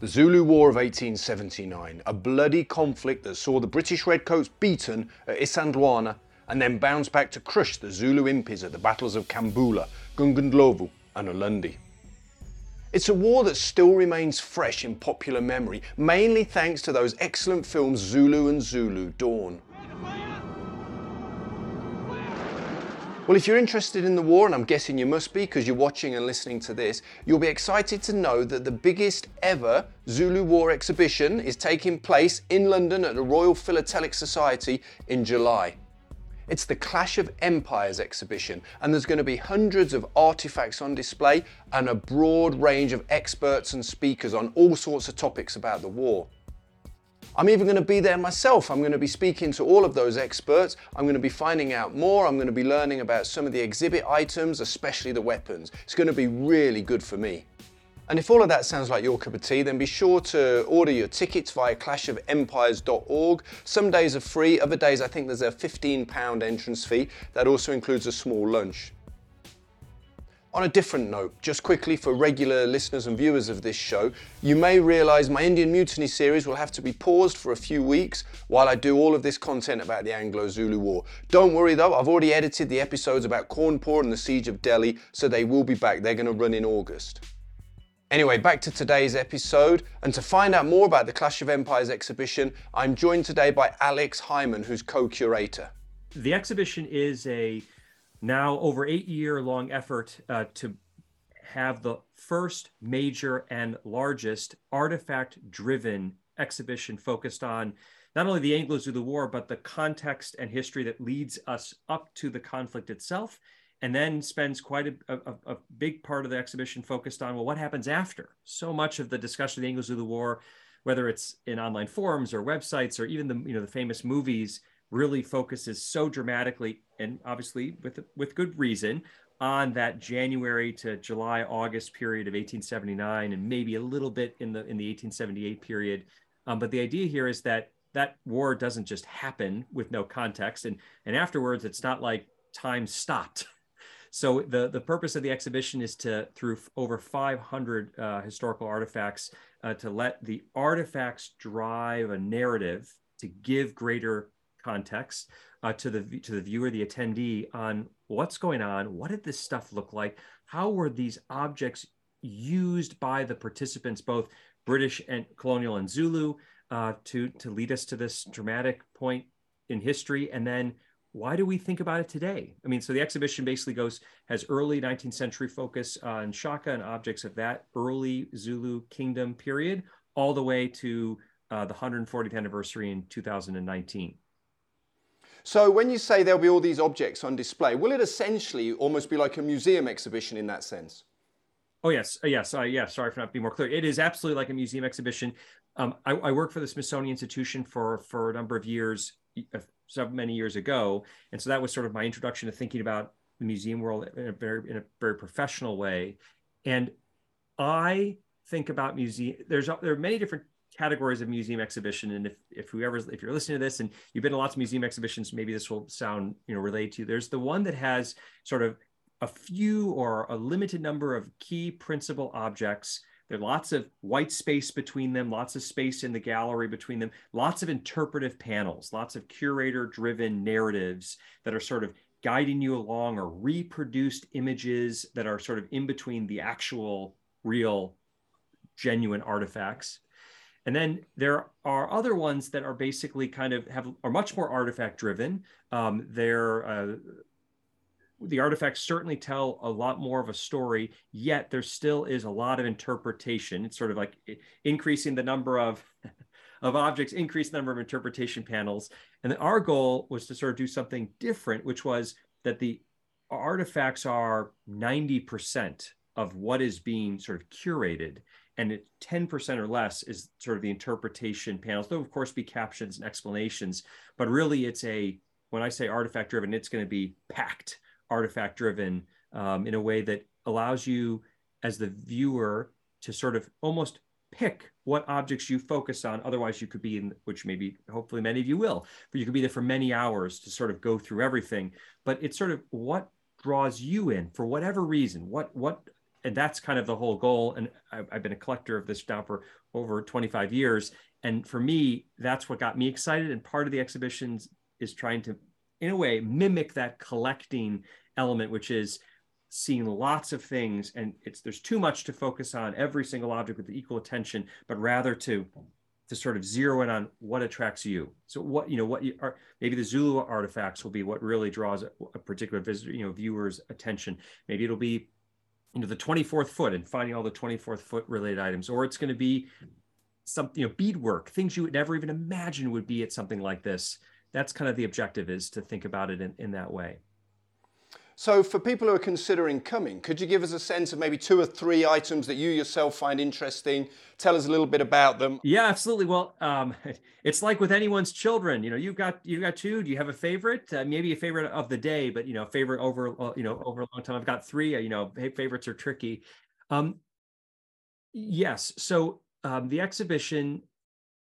The Zulu War of 1879, a bloody conflict that saw the British Redcoats beaten at Isandlwana and then bounce back to crush the Zulu impis at the battles of Kambula, Gingindlovu, and Ulundi. It's a war that still remains fresh in popular memory, mainly thanks to those excellent films Zulu and Zulu Dawn. Well, if you're interested in the war, and I'm guessing you must be because you're watching and listening to this, you'll be excited to know that the biggest ever Zulu War exhibition is taking place in London at the Royal Philatelic Society in July. It's the Clash of Empires exhibition, and there's going to be hundreds of artifacts on display and a broad range of experts and speakers on all sorts of topics about the war. I'm even going to be there myself. I'm going to be speaking to all of those experts. I'm going to be finding out more. I'm going to be learning about some of the exhibit items, especially the weapons. It's going to be really good for me. And if all of that sounds like your cup of tea, then be sure to order your tickets via clashofempires.org. Some days are free, other days I think there's a £15 entrance fee. That also includes a small lunch. On a different note, just quickly for regular listeners and viewers of this show, you may realise my Indian Mutiny series will have to be paused for a few weeks while I do all of this content about the Anglo Zulu War. Don't worry though, I've already edited the episodes about Cawnpore and the Siege of Delhi, so they will be back. They're going to run in August. Anyway, back to today's episode. And to find out more about the Clash of Empires exhibition, I'm joined today by Alex Haimann, who's co curator. The exhibition is a now over eight year long effort uh, to have the first major and largest artifact driven exhibition focused on not only the Anglo Zulu War, but the context and history that leads us up to the conflict itself and then spends quite a, a, a, big part of the exhibition focused on well what happens after? So much of the discussion of the anglo-zulu war whether it's in online forums or websites or even the you know the famous movies really focuses so dramatically and obviously with with good reason on that January to July August period of 1879 and maybe a little bit in the in the 1878 period. Um, but the idea here is that that war doesn't just happen with no context and and afterwards it's not like time stopped. So the, the purpose of the exhibition is to, through over 500 uh, historical artifacts, uh, to let the artifacts drive a narrative to give greater context uh, to the to the viewer, the attendee, on what's going on. What did this stuff look like? How were these objects used by the participants, both British and colonial and Zulu, uh, to to lead us to this dramatic point in history, and then why do we think about it today? I mean, so the exhibition basically goes, has early 19th century focus on Shaka and objects of that early Zulu kingdom period, all the way to uh, the 140th anniversary in 2019. So when you say there'll be all these objects on display, will it essentially almost be like a museum exhibition in that sense? Oh yes, uh, yes, uh, yeah. Sorry for not being more clear. It is absolutely like a museum exhibition. Um, I, I worked for the Smithsonian Institution for for a number of years, uh, so many years ago. And so that was sort of my introduction to thinking about the museum world in a very in a very professional way. And I think about museum. There's there are many different categories of museum exhibition. And if if whoever's if you're listening to this and you've been to lots of museum exhibitions, maybe this will sound you know related to you. There's the one that has sort of a few or a limited number of key principal objects there are lots of white space between them, lots of space in the gallery between them, lots of interpretive panels, lots of curator driven narratives that are sort of guiding you along or reproduced images that are sort of in between the actual real genuine artifacts. And then there are other ones that are basically kind of have are much more artifact driven. Um, they're uh, the artifacts certainly tell a lot more of a story, yet there still is a lot of interpretation. It's sort of like increasing the number of of objects, increase the number of interpretation panels. And our goal was to sort of do something different, which was that the artifacts are 90% of what is being sort of curated. And 10% or less is sort of the interpretation panels. There'll, of course, be captions and explanations, but really it's a, when I say artifact driven, it's going to be packed artifact driven um, in a way that allows you as the viewer to sort of almost pick what objects you focus on otherwise you could be in which maybe hopefully many of you will but you could be there for many hours to sort of go through everything but it's sort of what draws you in for whatever reason what what and that's kind of the whole goal. And I've, I've been a collector of this now for over 25 years. And for me, that's what got me excited. And part of the exhibitions is trying to, in a way, mimic that collecting element, which is seeing lots of things and it's there's too much to focus on every single object with equal attention but rather to to sort of zero in on what attracts you so what you know what you are maybe the zulu artifacts will be what really draws a, a particular visitor you know viewer's attention maybe it'll be you know the 24th foot and finding all the 24th foot related items or it's going to be something you know beadwork things you would never even imagine would be at something like this. That's kind of the objective is to think about it in, in that way so, for people who are considering coming, could you give us a sense of maybe two or three items that you yourself find interesting? Tell us a little bit about them. Yeah, absolutely. Well, um, it's like with anyone's children. You know, you've got you've got two. Do you have a favorite? Uh, maybe a favorite of the day, but you know, favorite over uh, you know over a long time. I've got three. Uh, you know, favorites are tricky. Um, yes. So um, the exhibition,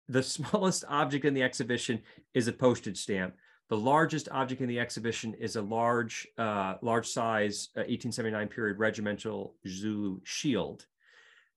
the smallest object in the exhibition is a postage stamp. The largest object in the exhibition is a large, uh, large size uh, 1879 period regimental Zulu shield.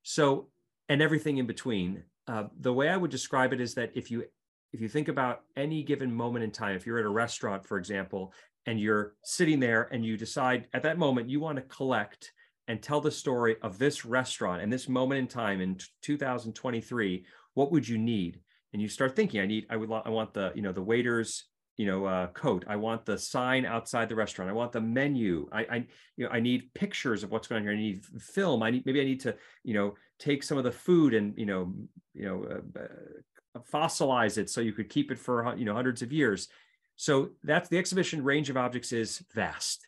So, and everything in between. Uh, the way I would describe it is that if you if you think about any given moment in time, if you're at a restaurant, for example, and you're sitting there and you decide at that moment you want to collect and tell the story of this restaurant and this moment in time in 2023, what would you need? And you start thinking, I need, I would, I want the, you know, the waiters you know uh, coat. I want the sign outside the restaurant. I want the menu. I, I you know i need pictures of what's going on here. I need film. I need maybe i need to you know take some of the food and you know you know uh, uh, fossilize it so you could keep it for you know hundreds of years. So that's the exhibition range of objects is vast.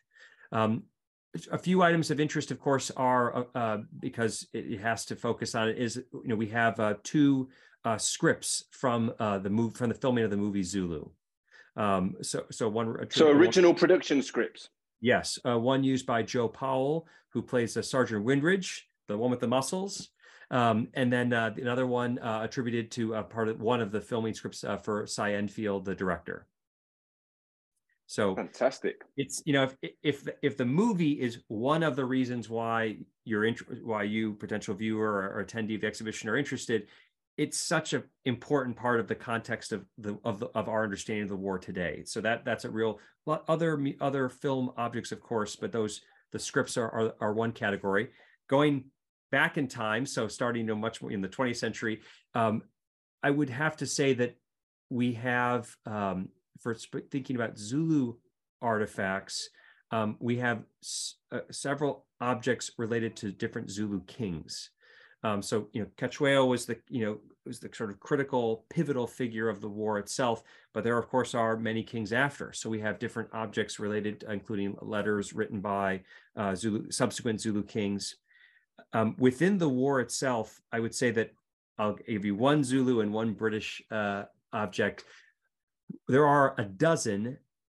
Um, a few items of interest of course are uh, uh because it has to focus on it is you know we have uh, two uh, scripts from the move from the filming of the movie zulu um, so, so one. So original production scripts. Yes, uh, one used by Joe Powell, who plays uh, Sergeant Windridge, the one with the muscles, um, and then uh, another one uh, attributed to uh, part of one of the filming scripts uh, for Cy Endfield, the director. So fantastic! It's you know if if if the movie is one of the reasons why you're int- why you potential viewer or, or attendee of the exhibition are interested, it's such an important part of the context of the of the of our understanding of the war today. So that that's a real other other film objects, of course, but those the scripts are are, are one category. Going back in time, so starting to much more in the 20th century, um, I would have to say that we have um, for thinking about Zulu artifacts, um, we have s- uh, several objects related to different Zulu kings. Um, so you know, Cetshwayo was the you know was the sort of critical, pivotal figure of the war itself. But there, of course, are many kings after. So we have different objects related, including letters written by uh, Zulu, subsequent Zulu kings. Um, within the war itself, I would say that I'll give you one Zulu and one British uh, object. There are a dozen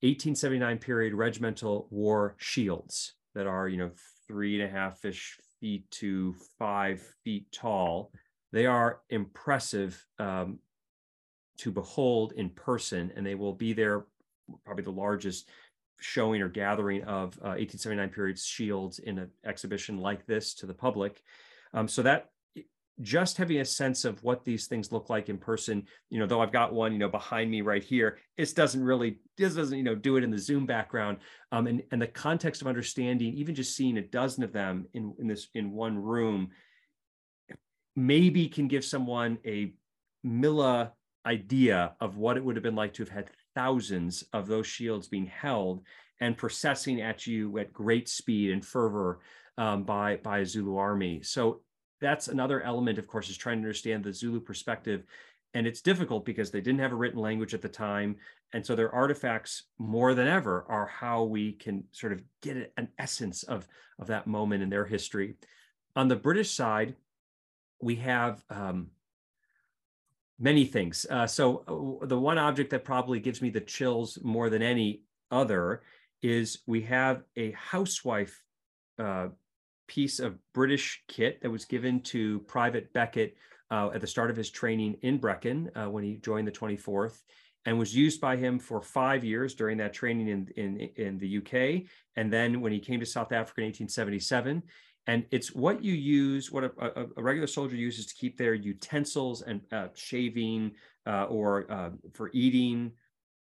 1879 period regimental war shields that are, you know, three and a half ish feet to five feet tall. They are impressive um, to behold in person, and they will be there, probably the largest showing or gathering of uh, 1879 period shields in an exhibition like this to the public. Um, so that just having a sense of what these things look like in person, you know, though I've got one, you know, behind me right here, it doesn't really, this doesn't, you know, do it in the Zoom background. Um, and, and the context of understanding, even just seeing a dozen of them in, in this, in one room, maybe can give someone a Milla idea of what it would have been like to have had thousands of those shields being held and processing at you at great speed and fervor um, by by a Zulu army. So that's another element, of course, is trying to understand the Zulu perspective. And it's difficult because they didn't have a written language at the time. And so their artifacts, more than ever, are how we can sort of get an essence of, of that moment in their history. On the British side, we have um, many things. Uh, so uh, the one object that probably gives me the chills more than any other is we have a housewife uh, piece of British kit that was given to Private Beckett uh, at the start of his training in Brecon uh, when he joined the 24th and was used by him for five years during that training in, in, in the UK. And then when he came to South Africa in 1877, and it's what you use, what a, a, regular soldier uses to keep their utensils and uh, shaving uh, or uh, for eating,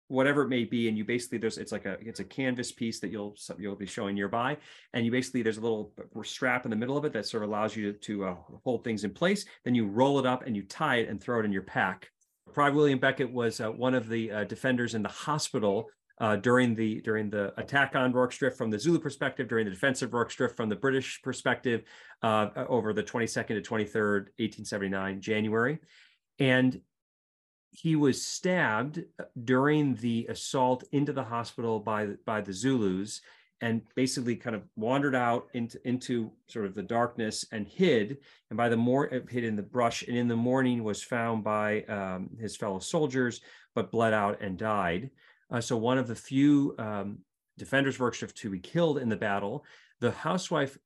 whatever it may be. And you basically there's it's like a it's a canvas piece that you'll you'll be showing nearby, and you basically there's a little strap in the middle of it that sort of allows you to, to uh, hold things in place. Then you roll it up and you tie it and throw it in your pack. Private William Beckett was uh, one of the uh, defenders in the hospital uh, during the during the attack on Rorke's from the Zulu perspective, during the defensive Rorke's from the British perspective, uh, over the 22nd to 23rd, 1879, January, and he was stabbed uh, during the assault into the hospital by by the Zulus, and basically kind of wandered out into into sort of the darkness and hid. And by the more uh, hid in the brush, and in the morning was found by um, his fellow soldiers, but bled out and died. Uh, so one of the few um, defenders Rorke's Drift to be killed in the battle. The housewife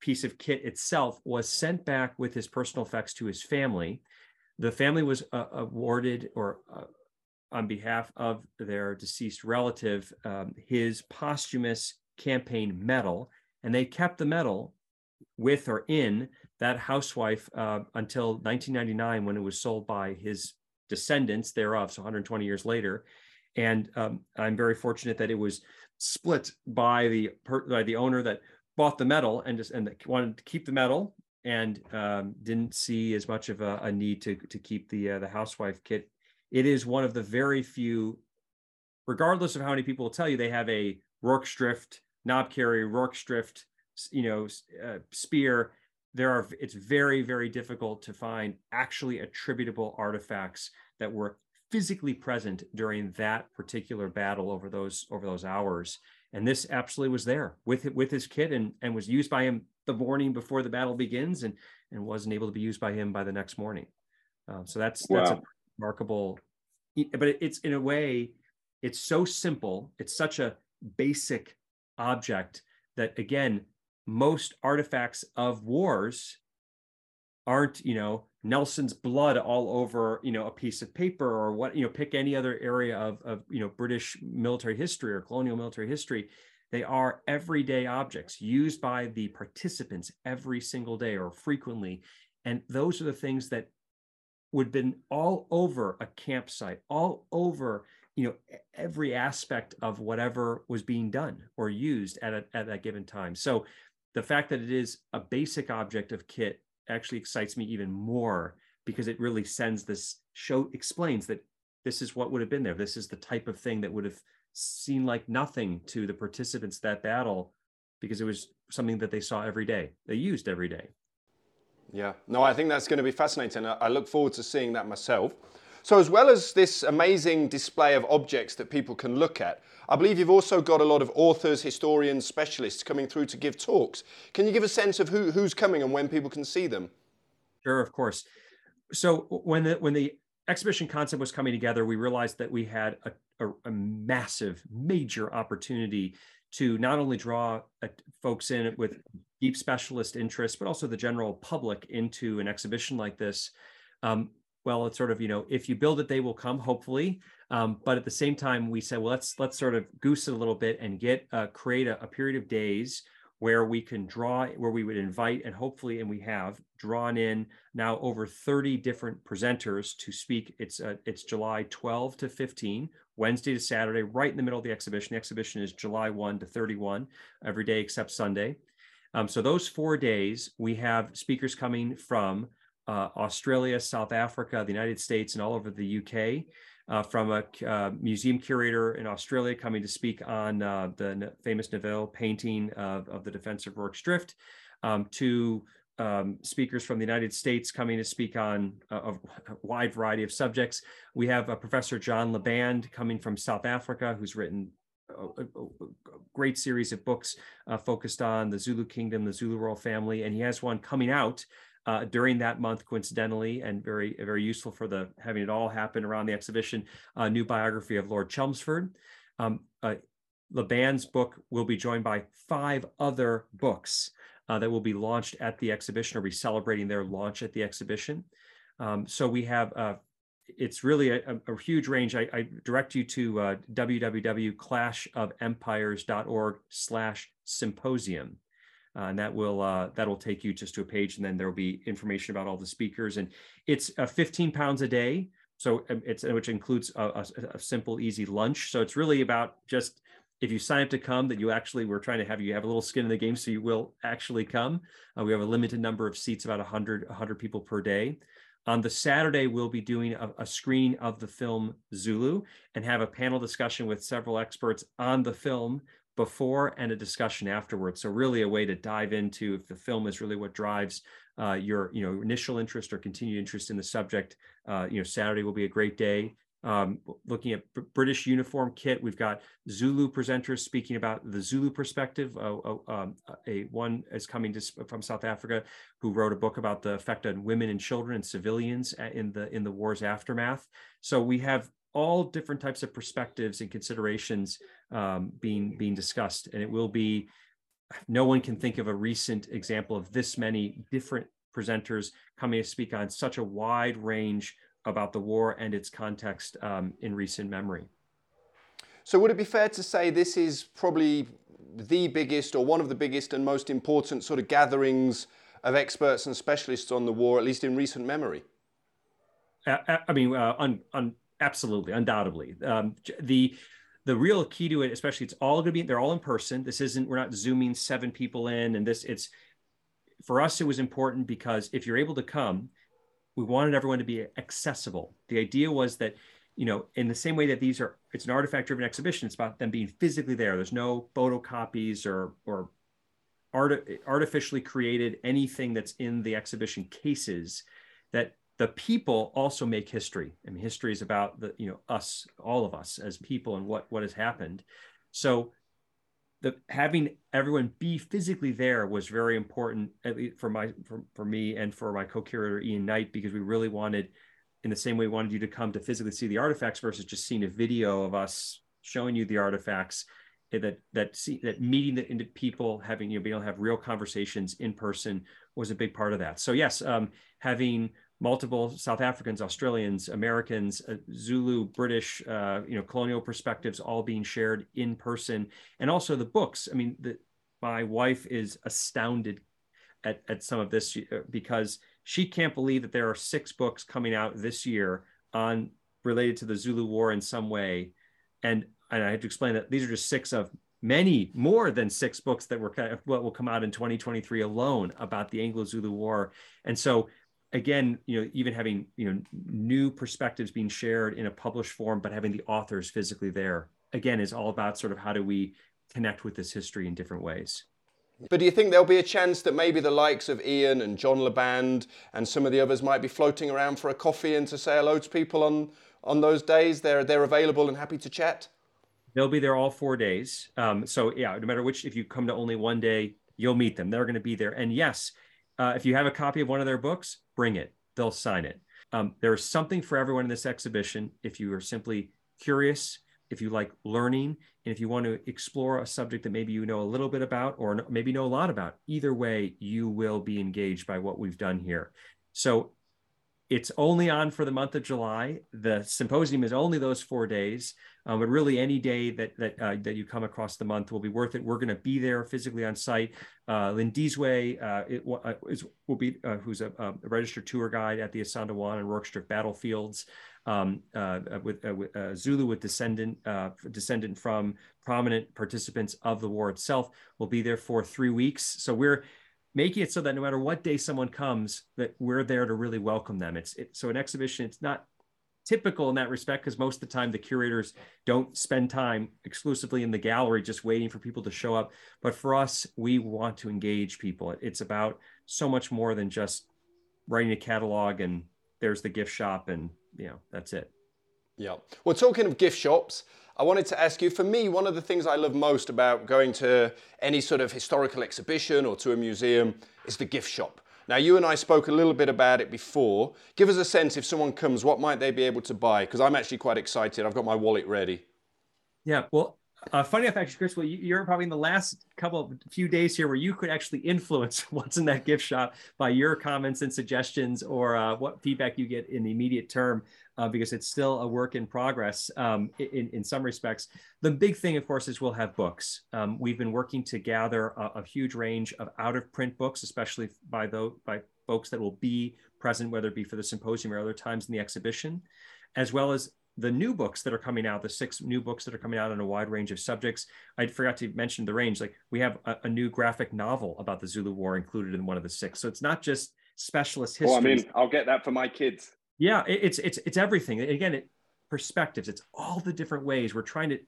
piece of kit itself was sent back with his personal effects to his family. The family was uh, awarded or uh, on behalf of their deceased relative um, his posthumous campaign medal, and they kept the medal with or in that housewife uh, until 1999 when it was sold by his descendants thereof, so 120 years later. And um, I'm very fortunate that it was split by the by the owner that bought the medal and just and wanted to keep the medal and um, didn't see as much of a, a need to to keep the uh, the housewife kit. It is one of the very few, regardless of how many people will tell you they have a Rorke's drift knobkerrie, Rorke's drift, you know, uh, spear. There are it's very very difficult to find actually attributable artifacts that were physically present during that particular battle over those over those hours and this absolutely was there with with his kit and and was used by him the morning before the battle begins and and wasn't able to be used by him by the next morning um, so that's wow. that's a remarkable but it's in a way it's so simple it's such a basic object that again most artifacts of wars aren't you know Nelson's blood all over, you know, a piece of paper or what, you know, pick any other area of, of, you know, British military history or colonial military history. They are everyday objects used by the participants every single day or frequently. And those are the things that would have been all over a campsite, all over, you know, every aspect of whatever was being done or used at, a, at that given time. So the fact that it is a basic object of kit actually excites me even more because it really sends this show explains that this is what would have been there. This is the type of thing that would have seemed like nothing to the participants that battle because it was something that they saw every day. They used every day. Yeah. No i think that's going to be fascinating. I look forward to seeing that myself so as well as this amazing display of objects that people can look at, I believe you've also got a lot of authors, historians, specialists coming through to give talks. Can you give a sense of who, who's coming and when people can see them? Sure, of course. So when the when the exhibition concept was coming together, we realized that we had a, a, a massive, major opportunity to not only draw uh, folks in with deep specialist interests, but also the general public into an exhibition like this. Um, well it's sort of you know if you build it they will come hopefully. Um, but at the same time we said well let's let's sort of goose it a little bit and get uh, create a, a, period of days where we can draw where we would invite and hopefully and we have drawn in now over 30 different presenters to speak. It's uh, it's july 12 to 15 wednesday to saturday right in the middle of the exhibition. The exhibition is july 1 to 31 every day except sunday. Um, so those four days we have speakers coming from uh, Australia, South Africa, the United States, and all over the UK. Uh, from a uh, museum curator in Australia coming to speak on uh, the famous Neuville painting of, of the Defence of Rorke's Drift, um, to um, speakers from the United States coming to speak on a, a wide variety of subjects. We have a Professor John Laband coming from South Africa, who's written a, a, great series of books uh, focused on the Zulu kingdom, the Zulu royal family, and he has one coming out uh, during that month, coincidentally, and very very useful for the having it all happen around the exhibition. A new biography of Lord Chelmsford. Um, uh, book will be joined by five other books uh, that will be launched at the exhibition or be celebrating their launch at the exhibition. Um, so we have uh, it's really a, a, huge range. I, I, direct you to uh, www.clashofempires.org slash symposium Uh, and that will uh, that will take you just to a page, and then there will be information about all the speakers. And it's uh, 15 pounds a day, so um, it's which includes a, a, a, simple, easy lunch. So it's really about just if you sign up to come, that you actually we're trying to have you have a little skin in the game, so you will actually come. Uh, we have a limited number of seats, about 100 100 people per day. On the Saturday, we'll be doing a, a of the film Zulu and have a panel discussion with several experts on the film before and a discussion afterwards. So really a way to dive into if the film is really what drives uh, your you know initial interest or continued interest in the subject. Uh, you know Saturday will be a great day. Um, looking at B- British uniform kit, we've got Zulu presenters speaking about the Zulu perspective. Uh, um, a one is coming to, from South Africa who wrote a book about the effect on women and children and civilians uh, in the in the war's aftermath. So we have all different types of perspectives and considerations um, being being discussed, and it will be. No one can think of a recent example of this many different presenters coming to speak on such a wide range about the war and its context um, in recent memory. So, would it be fair to say this is probably the biggest or one of the biggest and most important sort of gatherings of experts and specialists on the war, at least in recent memory? I mean, uh, un, un, absolutely, undoubtedly. Um, the the real key to it, especially, it's all going to be they're all in person. This isn't we're not zooming seven people in, and this it's for us. It was important because if you're able to come, we wanted everyone to be accessible. The idea was that, you know, in the same way that these are, it's an artifact driven exhibition, it's about them being physically there. There's no photocopies or, or art, artificially created anything that's in the exhibition cases that the people also make history. I mean, history is about the, you know, us, all of us as people and what, what has happened. So the having everyone be physically there was very important at least for my for, for me and for my co-curator Ian Knight because we really wanted in the same way we wanted you to come to physically see the artifacts versus just seeing a video of us showing you the artifacts eh, that that see that meeting the people having you know being able to have real conversations in person was a big part of that so yes um, having multiple South Africans, Australians, Americans, uh, Zulu, British, uh, you know, colonial perspectives all being shared in person, and also the books. I mean, the, my wife is astounded at, at some of this uh, because she can't believe that there are six books coming out this year on related to the Zulu War in some way, and and I had to explain that these are just six of many more than six books that were kind of what will come out in 2023 alone about the Anglo-Zulu War, and so again, you know, even having you know new perspectives being shared in a published form, but having the authors physically there, again, is all about sort of how do we connect with this history in different ways. But do you think there'll be a chance that maybe the likes of Ian and John Laband and some of the others might be floating around for a coffee and to say hello to people on on those days? They're they're available and happy to chat. They'll be there all four days. Um, so yeah, no matter which, if you come to only one day, you'll meet them. They're going to be there. And yes, uh, if you have a copy of one of their books, bring it. They'll sign it. Um, there is something for everyone in this exhibition. If you are simply curious, if you like learning, and if you want to explore a subject that maybe you know a little bit about or maybe know a lot about, either way, you will be engaged by what we've done here. So it's only on for the month of July. The symposium is only those four days, um, but really any day that that uh, that you come across the month will be worth it. We're going to be there physically on site. Uh, Lindizwe uh, it, uh, is, will be uh, who's a, a, registered tour guide at the Isandlwana and Rorke's Drift battlefields. Um, uh, with, with Zulu with descendant descendant from prominent participants of the war itself will be there for three weeks. So we're making it so that no matter what day someone comes, that we're there to really welcome them. It's it, so an exhibition. It's not typical in that respect because most of the time the curators don't spend time exclusively in the gallery just waiting for people to show up. But for us, we want to engage people. It's about so much more than just writing a catalog and there's the gift shop and you know that's it. Yeah. Well, talking of gift shops, I wanted to ask you for me, one of the things I love most about going to any sort of historical exhibition or to a museum is the gift shop. Now, you and I spoke a little bit about it before. Give us a sense if someone comes, what might they be able to buy? Because I'm actually quite excited. I've got my wallet ready. Yeah. Well, uh, funny enough, actually, Chris, well, you, are probably in the last couple of few days here where you could actually influence what's in that gift shop by your comments and suggestions or uh, what feedback you get in the immediate term, uh, because it's still a work in progress um, in, in some respects. The big thing, of course, is we'll have books. Um, we've been working to gather a, a huge range of out of print books, especially by, those, by folks that will be present, whether it be for the symposium or other times in the exhibition, as well as the new books that are coming out, the six new books that are coming out on a wide range of subjects. I forgot to mention the range. Like we have a, a, new graphic novel about the Zulu War included in one of the six. So it's not just specialist history. Oh, I mean, I'll get that for my kids. Yeah, it, it's it's it's everything. Again, it perspectives. It's all the different ways we're trying to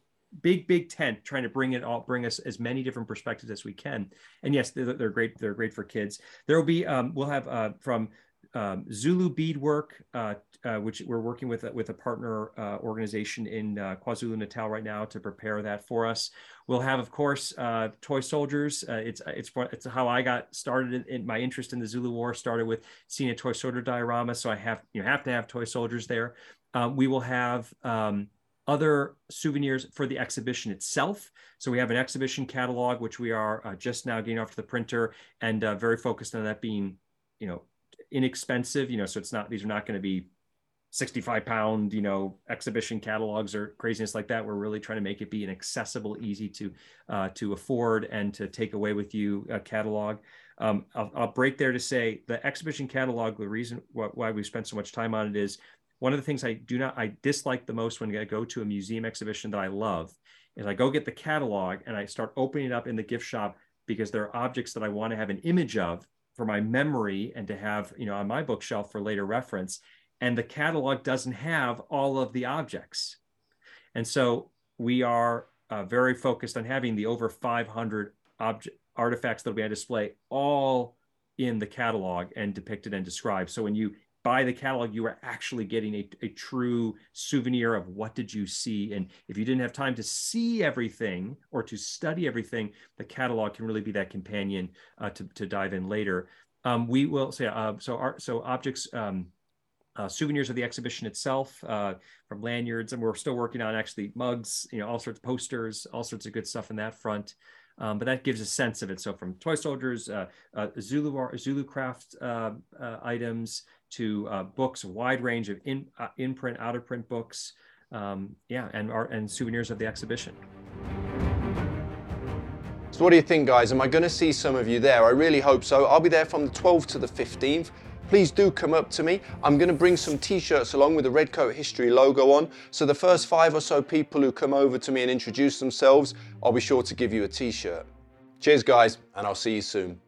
big big tent trying to bring it all bring us as many different perspectives as we can and yes they're, they're great they're great for kids there will be um, we'll have uh, from um, Zulu beadwork, uh, uh, which we're working with with a partner uh, organization in uh, KwaZulu Natal right now to prepare that for us. We'll have, of course, uh, toy soldiers. Uh, it's it's it's how I got started in, my interest in the Zulu War. Started with seeing a toy soldier diorama, so I have you have to have toy soldiers there. Um, we will have. Um, other souvenirs for the exhibition itself. So we have an exhibition catalog, which we are just now getting off to the printer and very focused on that being, you know, inexpensive, you know, so it's not, these are not going to be 65 pound, you know, exhibition catalogs or craziness like that. We're really trying to make it be an accessible, easy to, uh, to afford and to take away with you a catalog. Um, I'll, I'll, break there to say the exhibition catalog, the reason why we spent so much time on it is one of the things I do not, I dislike the most when I go to a museum exhibition that I love is I go get the catalog and I start opening it up in the gift shop because there are objects that I want to have an image of for my memory and to have you know on my bookshelf for later reference and the catalog doesn't have all of the objects. And so we are uh, very focused on having the over 500 object artifacts that we on display all in the catalog and depicted and described. So when you buy the catalog, you are actually getting a, a true souvenir of what did you see. And if you didn't have time to see everything or to study everything, the catalog can really be that companion uh, to, to dive in later. Um, we will say, uh, so, our, so objects, um, uh, souvenirs of the exhibition itself, uh, from lanyards, and we're still working on actually mugs, you know, all sorts of posters, all sorts of good stuff in that front. Um, but that gives a sense of it. So from toy soldiers, uh, uh, Zulu Zulu craft uh, uh items to uh, books, a wide range of in uh, in print, out of print books, um, yeah, and art and souvenirs of the exhibition. So what do you think, guys? Am I going to see some of you there? I really hope so. I'll be there from the 12th to the 15th please do come up to me. I'm going to bring some t-shirts along with the Redcoat History logo on. So the first five or so people who come over to me and introduce themselves, I'll be sure to give you a t-shirt. Cheers guys, and I'll see you soon.